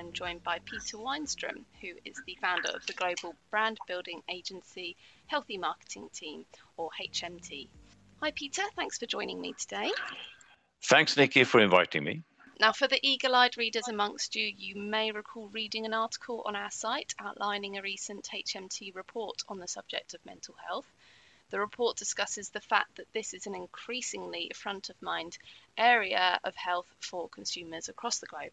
I'm joined by Peter Wennström, who is the founder of the global brand building agency Healthy Marketing Team, or HMT. Hi, Peter. Thanks for joining me today. Thanks, Nikki, for inviting me. Now, for the eagle eyed readers amongst you, you may recall reading an article on our site outlining a recent HMT report on the subject of mental health. The report discusses the fact that this is an increasingly front of mind area of health for consumers across the globe.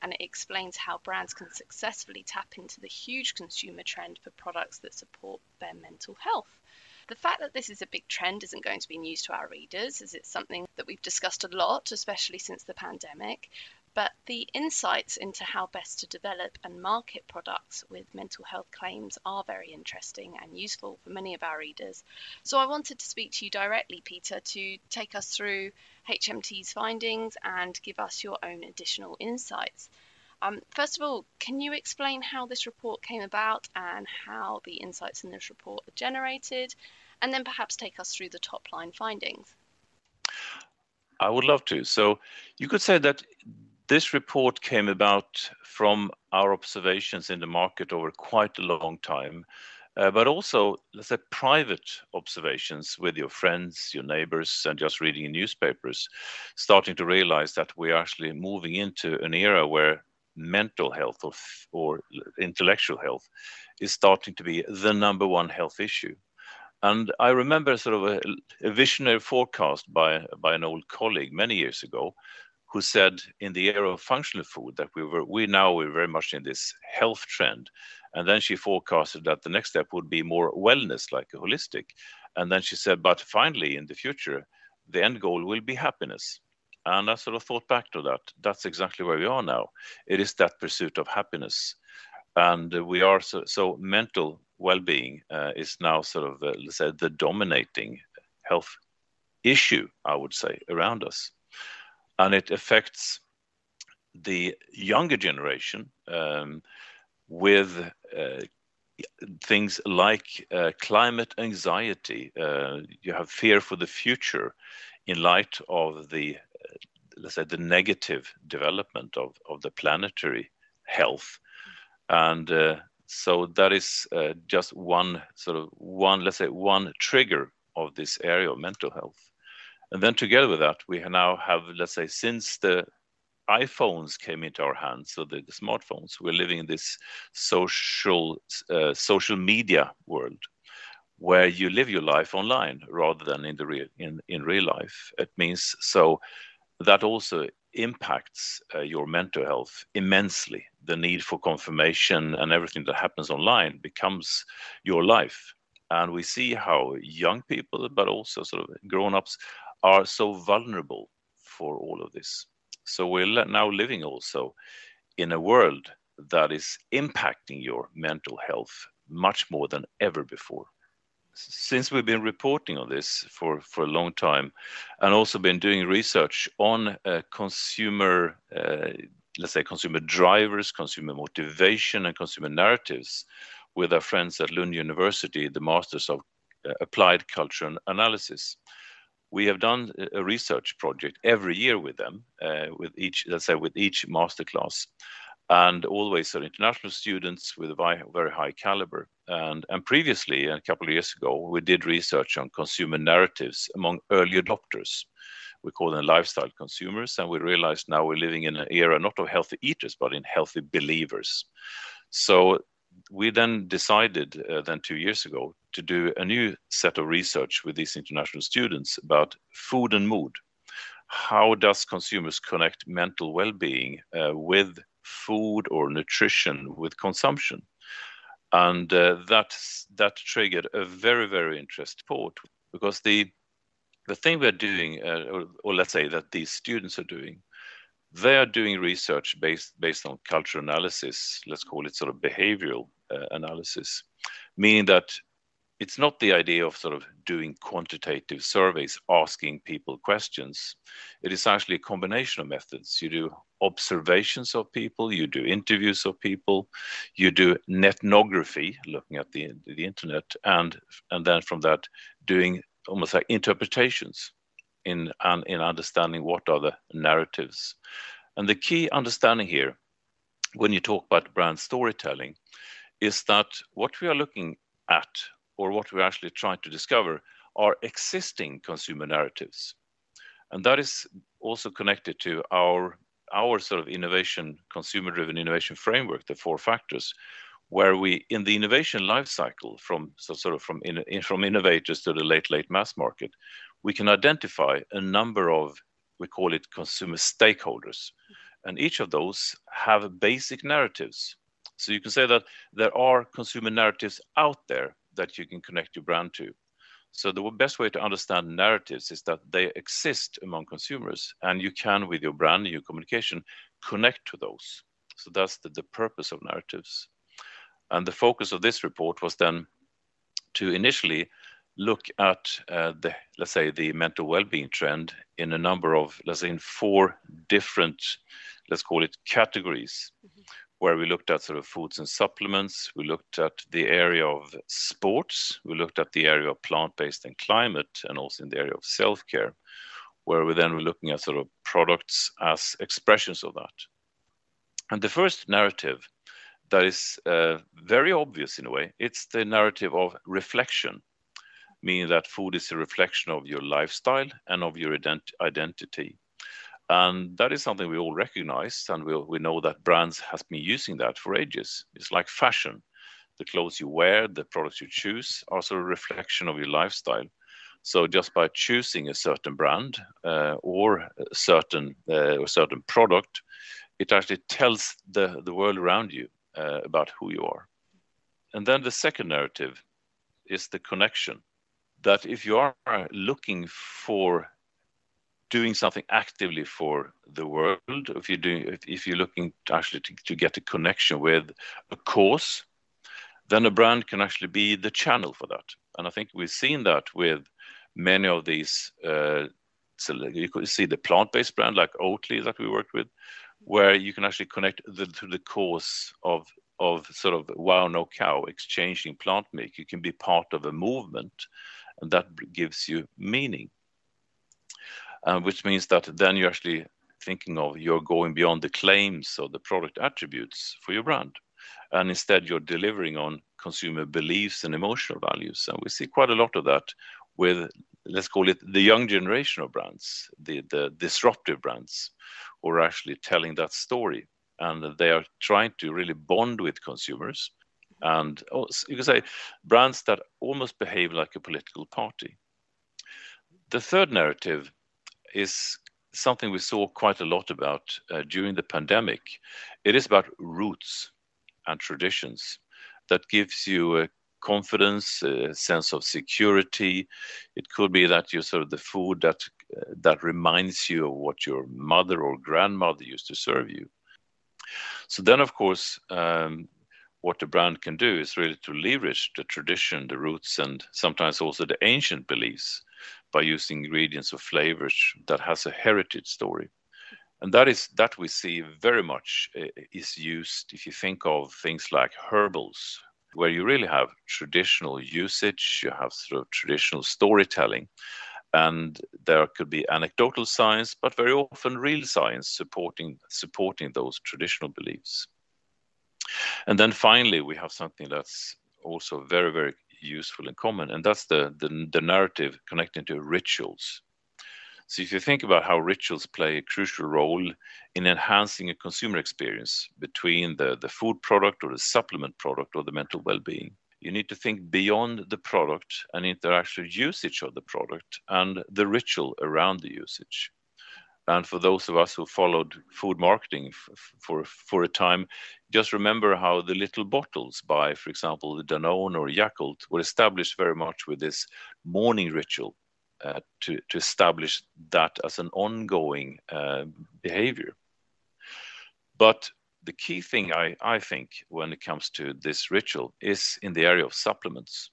And it explains how brands can successfully tap into the huge consumer trend for products that support their mental health. The fact that this is a big trend isn't going to be news to our readers, as it's something that we've discussed a lot, especially since the pandemic but the insights into how best to develop and market products with mental health claims are very interesting and useful for many of our readers. So I wanted to speak to you directly, Peter, to take us through HMT's findings and give us your own additional insights. Um, first of all, can you explain how this report came about and how the insights in this report are generated? And then perhaps take us through the top line findings. I would love to. So you could say that this report came about from our observations in the market over quite a long time, uh, but also, let's say, private observations with your friends, your neighbors, and just reading in newspapers, starting to realize that we're actually moving into an era where mental health or, or intellectual health is starting to be the number one health issue. And I remember sort of a, a, visionary forecast by, by an old colleague many years ago who said in the era of functional food that we were we now were very much in this health trend. And then she forecasted that the next step would be more wellness like a holistic. And then she said but finally in the future the end goal will be happiness. And i sort of thought back to that. That's exactly where we are now. It is that pursuit of happiness. And we are so, so mental well-being uh, is now sort of uh, let's say the dominating health issue i would say around us and it affects the younger generation um, with uh, things like uh, climate anxiety. Uh, you have fear for the future in light of the, uh, let's say, the negative development of, of the planetary health. And uh, so that is uh, just one sort of one, let's say, one trigger of this area of mental health. And then together with that, we now have, let's say, since the iPhones came into our hands, so the, the smartphones, we're living in this social uh, social media world where you live your life online rather than in the real in, in real life. It means so that also impacts uh, your mental health immensely. The need for confirmation and everything that happens online becomes your life. And we see how young people, but also sort of grown-ups, are so vulnerable for all of this. So we're now living also in a world that is impacting your mental health much more than ever before. Since we've been reporting on this for, for a long time and also been doing research on uh, consumer, uh, let's say, consumer drivers, consumer motivation, and consumer narratives with our friends at Lund University, the Masters of uh, Applied Culture Analysis we have done a research project every year with them, uh, with each, let's say, with each masterclass, and always are international students with a very high caliber. And, and previously, a couple of years ago, we did research on consumer narratives among early adopters. We call them lifestyle consumers, and we realized now we're living in an era not of healthy eaters, but in healthy believers. So we then decided uh, then two years ago to do a new set of research with these international students about food and mood. How does consumers connect mental well-being uh, with food or nutrition with consumption? And uh, that that triggered a very very interesting report because the the thing we're doing, uh, or, or let's say that these students are doing, they are doing research based based on cultural analysis. Let's call it sort of behavioral uh, analysis, meaning that it's not the idea of sort of doing quantitative surveys, asking people questions. It is actually a combination of methods. You do observations of people, you do interviews of people, you do netnography, looking at the, the internet, and, and then from that, doing almost like interpretations in in understanding what are the narratives. And the key understanding here, when you talk about brand storytelling, is that what we are looking at, or what we're actually trying to discover, are existing consumer narratives. And that is also connected to our our sort of innovation, consumer-driven innovation framework, the four factors, where we in the innovation life cycle from so sort of from in, from innovators to the late late mass market, we can identify a number of we call it consumer stakeholders, and each of those have basic narratives. So you can say that there are consumer narratives out there that you can connect your brand to. So the best way to understand narratives is that they exist among consumers, and you can, with your brand and your communication, connect to those. So that's the, the purpose of narratives. And the focus of this report was then to initially look at uh, the, let's say, the mental well-being trend in a number of, let's say, in four different, let's call it categories, mm-hmm. Where we looked at sort of foods and supplements, we looked at the area of sports, we looked at the area of plant-based and climate, and also in the area of self-care, where we then were looking at sort of products as expressions of that. And the first narrative that is uh, very obvious in a way. It's the narrative of reflection, meaning that food is a reflection of your lifestyle and of your ident- identity. And that is something we all recognize, and we, we know that brands has been using that for ages. It's like fashion. The clothes you wear, the products you choose are sort of a reflection of your lifestyle. So just by choosing a certain brand uh, or a certain uh, a certain product, it actually tells the, the world around you uh, about who you are. And then the second narrative is the connection that if you are looking for doing something actively for the world, if you're doing, if, if you're looking to actually to, to, get a connection with a cause, then a brand can actually be the channel for that. And I think we've seen that with many of these. Uh, so you could see the plant-based brand like Oatly that we worked with, where you can actually connect the, to the cause of of sort of wow no cow exchanging plant milk you can be part of a movement and that gives you meaning uh, which means that then you're actually thinking of you're going beyond the claims or the product attributes for your brand. And instead you're delivering on consumer beliefs and emotional values. And we see quite a lot of that with let's call it the young generation of brands the the disruptive brands who are actually telling that story. And they are trying to really bond with consumers. And oh, you can say brands that almost behave like a political party. The third narrative is something we saw quite a lot about uh, during the pandemic. It is about roots and traditions that gives you a confidence, a sense of security. It could be that you sort of the food that uh, that reminds you of what your mother or grandmother used to serve you. So then, of course, um, what the brand can do is really to leverage the tradition, the roots, and sometimes also the ancient beliefs by using ingredients or flavors that has a heritage story. And that is that we see very much uh, is used if you think of things like herbals, where you really have traditional usage, you have sort of traditional storytelling, and there could be anecdotal science, but very often real science supporting supporting those traditional beliefs. And then finally, we have something that's also very very useful and common, and that's the the, the narrative connecting to rituals. So if you think about how rituals play a crucial role in enhancing a consumer experience between the, the food product or the supplement product or the mental well-being, you need to think beyond the product and into actual usage of the product and the ritual around the usage. And for those of us who followed food marketing for for a time, just remember how the little bottles by, for example, the Danone or Yakult were established very much with this morning ritual uh, to to establish that as an ongoing uh, behavior. But the key thing I, I think when it comes to this ritual is in the area of supplements.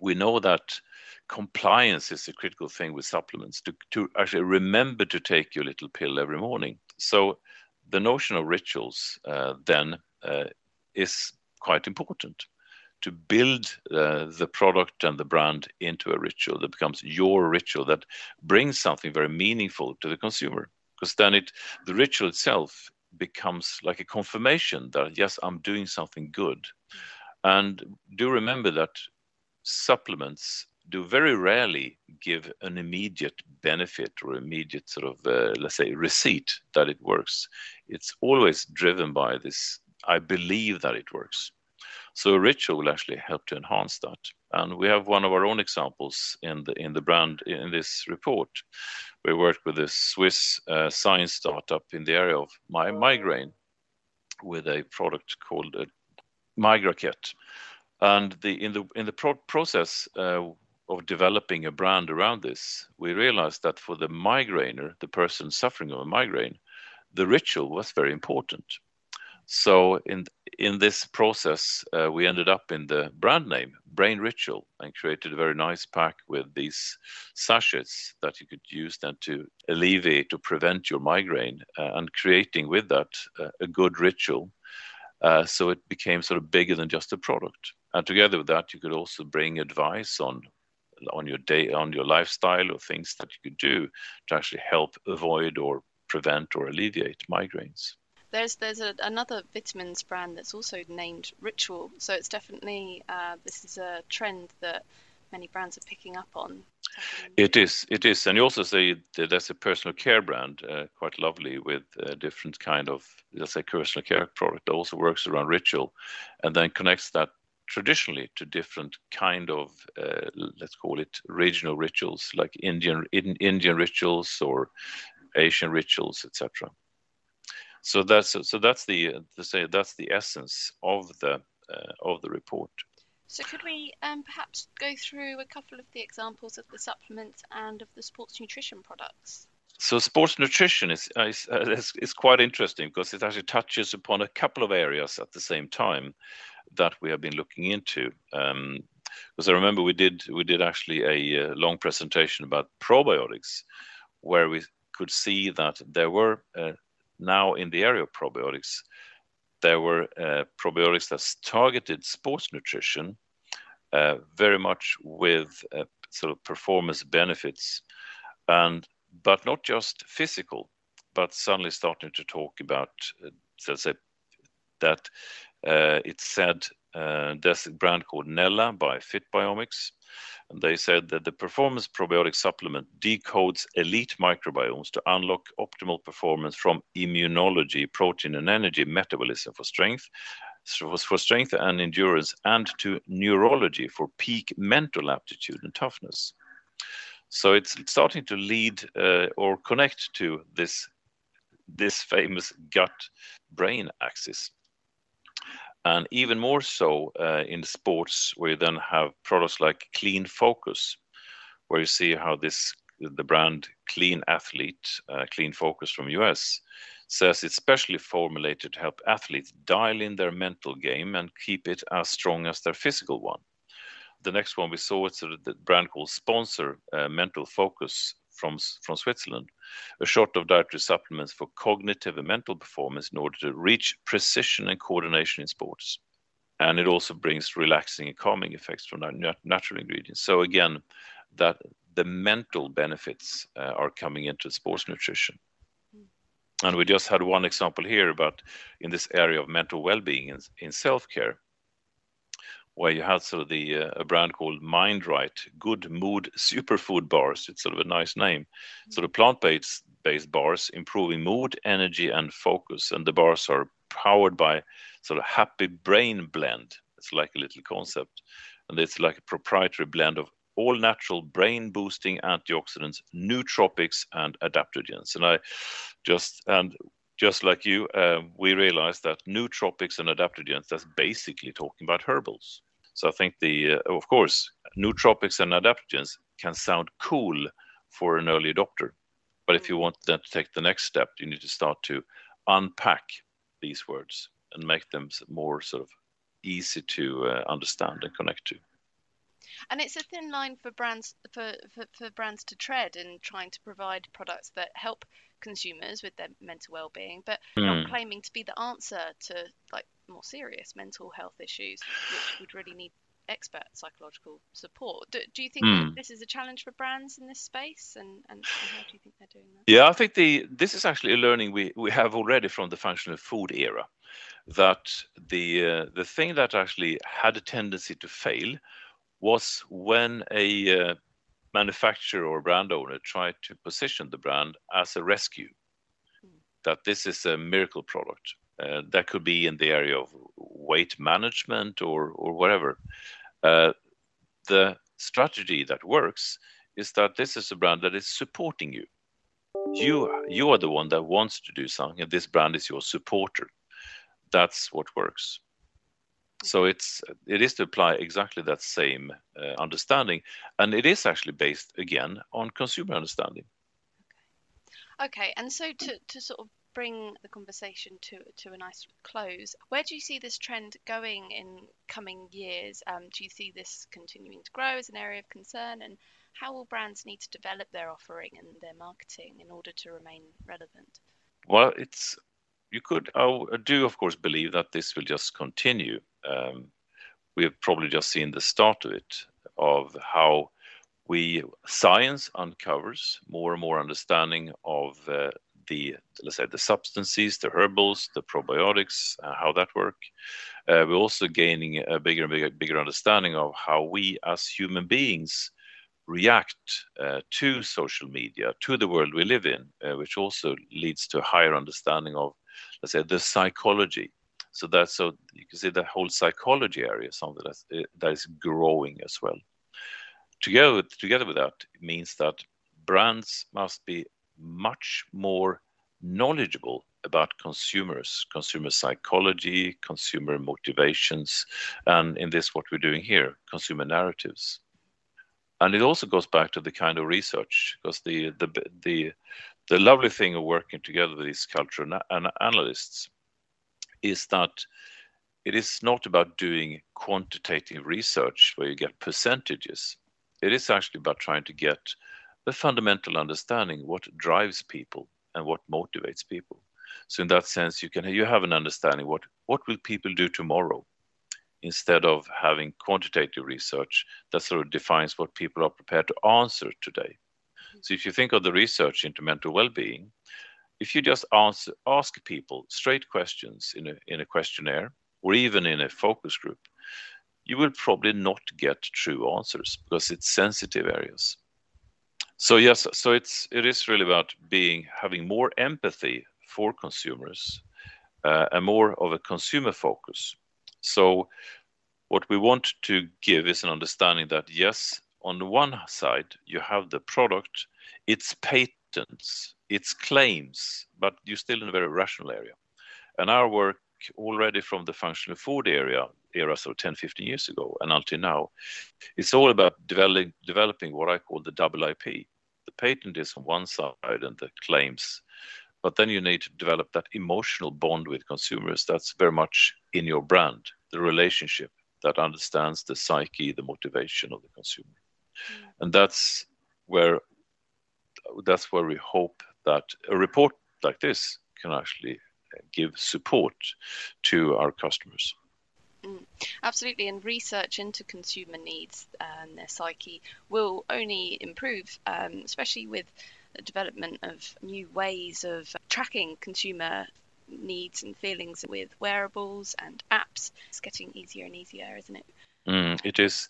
We know that compliance is a critical thing with supplements to, to actually remember to take your little pill every morning. So the notion of rituals uh, then uh, is quite important to build uh, the product and the brand into a ritual that becomes your ritual that brings something very meaningful to the consumer because then it the ritual itself becomes like a confirmation that yes i'm doing something good and do remember that supplements do very rarely give an immediate benefit or immediate sort of uh, let's say receipt that it works. It's always driven by this i believe that it works. So a ritual will actually help to enhance that. And we have one of our own examples in the in the brand in this report. We worked with a swiss uh, science startup in the area of my migraine with a product called uh, migraket and the in the in the pro- process uh, of developing a brand around this, we realized that for the migrainer, the person suffering of a migraine, the ritual was very important. So in in this process, uh, we ended up in the brand name Brain Ritual and created a very nice pack with these sachets that you could use then to alleviate or prevent your migraine, uh, and creating with that uh, a good ritual. Uh, so it became sort of bigger than just a product. And together with that, you could also bring advice on on your day on your lifestyle or things that you could do to actually help avoid or prevent or alleviate migraines there's there's a, another vitamins brand that's also named Ritual, so it's definitely uh, this is a trend that many brands are picking up on. It is, it is, and you also say that there's a personal care brand, uh, quite lovely, with a uh, different kind of let's say personal care product that also works around ritual, and then connects that traditionally to different kind of uh, let's call it regional rituals like Indian in, Indian rituals or Asian rituals, etc. So that's so that's the to say that's the essence of the uh, of the report. So could we um, perhaps go through a couple of the examples of the supplements and of the sports nutrition products? So sports nutrition is, is, is, is quite interesting because it actually touches upon a couple of areas at the same time that we have been looking into. Um, because I remember we did we did actually a, a long presentation about probiotics, where we could see that there were uh, now in the area of probiotics, there were uh, probiotics that targeted sports nutrition uh, very much with uh, sort of performance benefits, and but not just physical, but suddenly starting to talk about, let's say, that it said there's a brand called Nella by FitBiomics, and they said that the performance probiotic supplement decodes elite microbiomes to unlock optimal performance from immunology, protein and energy metabolism for strength, for strength and endurance, and to neurology for peak mental aptitude and toughness. So it's starting to lead uh, or connect to this this famous gut brain axis and even more so uh, in sports where you then have products like Klean Focus where you see how this the brand Klean Athlete uh, Klean Focus from us says it's specially formulated to help athletes dial in their mental game and keep it as strong as their physical one. The next one we saw it's a brand called Sponser uh, mental focus from, from Switzerland, a shot of dietary supplements for cognitive and mental performance in order to reach precision and coordination in sports. And it also brings relaxing and calming effects from natural ingredients. So again, that the mental benefits uh, are coming into sports nutrition. And we just had one example here about in this area of mental well-being in, in self-care where you had sort of the uh, a brand called Mind Right, Good Mood Superfood Bars. It's sort of a nice name. Mm-hmm. Sort of plant-based based bars, improving mood, energy, and focus. And the bars are powered by sort of Happy Brain Blend. It's like a little concept, and it's like a proprietary blend of all natural brain boosting antioxidants, nootropics, and adaptogens. And I just and just like you, uh, we realized that nootropics and adaptogens, that's basically talking about herbals. So I think the, uh, of course, nootropics and adaptogens can sound cool for an early adopter. But if you want them to take the next step, you need to start to unpack these words and make them more sort of easy to uh, understand and connect to. And it's a thin line for brands for, for, for brands to tread in trying to provide products that help consumers with their mental well-being, but mm. not hmm. claiming to be the answer to like more serious mental health issues, which would really need expert psychological support. Do, do you think mm. this is a challenge for brands in this space, and, and, and, how do you think they're doing that? Yeah, I think the this is actually a learning we, we have already from the functional food era, that the uh, the thing that actually had a tendency to fail was when a uh, manufacturer or brand owner tried to position the brand as a rescue, mm. that this is a miracle product. Uh, that could be in the area of weight management or or whatever. Uh, the strategy that works is that this is a brand that is supporting you. You are the one that wants to do something, and this brand is your supporter. That's what works. So it's it is to apply exactly that same uh, understanding, and it is actually based again on consumer understanding. Okay, okay. and so to to sort of bring the conversation to to a nice close, where do you see this trend going in coming years? Um, do you see this continuing to grow as an area of concern, and how will brands need to develop their offering and their marketing in order to remain relevant? Well, it's you could I do of course believe that this will just continue. Um, we have probably just seen the start of it of how we science uncovers more and more understanding of uh, the let's say the substances, the herbals, the probiotics, uh, how that work. Uh, we're also gaining a bigger and bigger, bigger understanding of how we as human beings react uh, to social media, to the world we live in, uh, which also leads to a higher understanding of, let's say, the psychology. So that's so you can see the whole psychology area, something that's, uh, that is growing as well. Together together with that, it means that brands must be much more knowledgeable about consumers, consumer psychology, consumer motivations, and in this, what we're doing here, consumer narratives. And it also goes back to the kind of research, because the the the the lovely thing of working together with these cultural and analysts is that it is not about doing quantitative research where you get percentages. It is actually about trying to get a fundamental understanding what drives people and what motivates people. So in that sense, you can you have an understanding what what will people do tomorrow, instead of having quantitative research that sort of defines what people are prepared to answer today. Mm-hmm. So if you think of the research into mental well-being, if you just answer, ask people straight questions in a in a questionnaire or even in a focus group, you will probably not get true answers because it's sensitive areas. So yes, so it's it is really about being having more empathy for consumers uh, and more of a consumer focus. So what we want to give is an understanding that yes, on the one side you have the product, its patents, its claims, but you're still in a very rational area. And our work already from the functional food area era, so 10, 15 years ago, and until now, it's all about developing, developing what I call the double IP. The patent is on one side and the claims, but then you need to develop that emotional bond with consumers that's very much in your brand, the relationship that understands the psyche, the motivation of the consumer. Mm. And that's where that's where we hope that a report like this can actually give support to our customers. Mm, absolutely, and research into consumer needs and their psyche will only improve, um, especially with the development of new ways of tracking consumer needs and feelings with wearables and apps. It's getting easier and easier, isn't it? Mm, it is.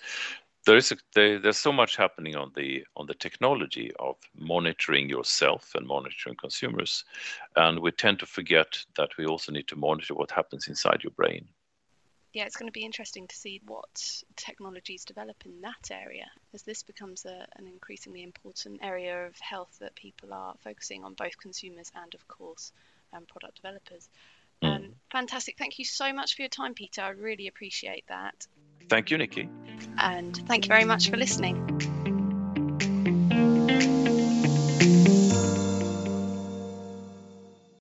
There is a, there, there's so much happening on the on the technology of monitoring yourself and monitoring consumers, and we tend to forget that we also need to monitor what happens inside your brain yeah, it's going to be interesting to see what technologies develop in that area as this becomes a, an increasingly important area of health that people are focusing on, both consumers and, of course, um, product developers. Mm. Um, fantastic. Thank you so much for your time, Peter. I really appreciate that. Thank you, Nikki. And thank you very much for listening.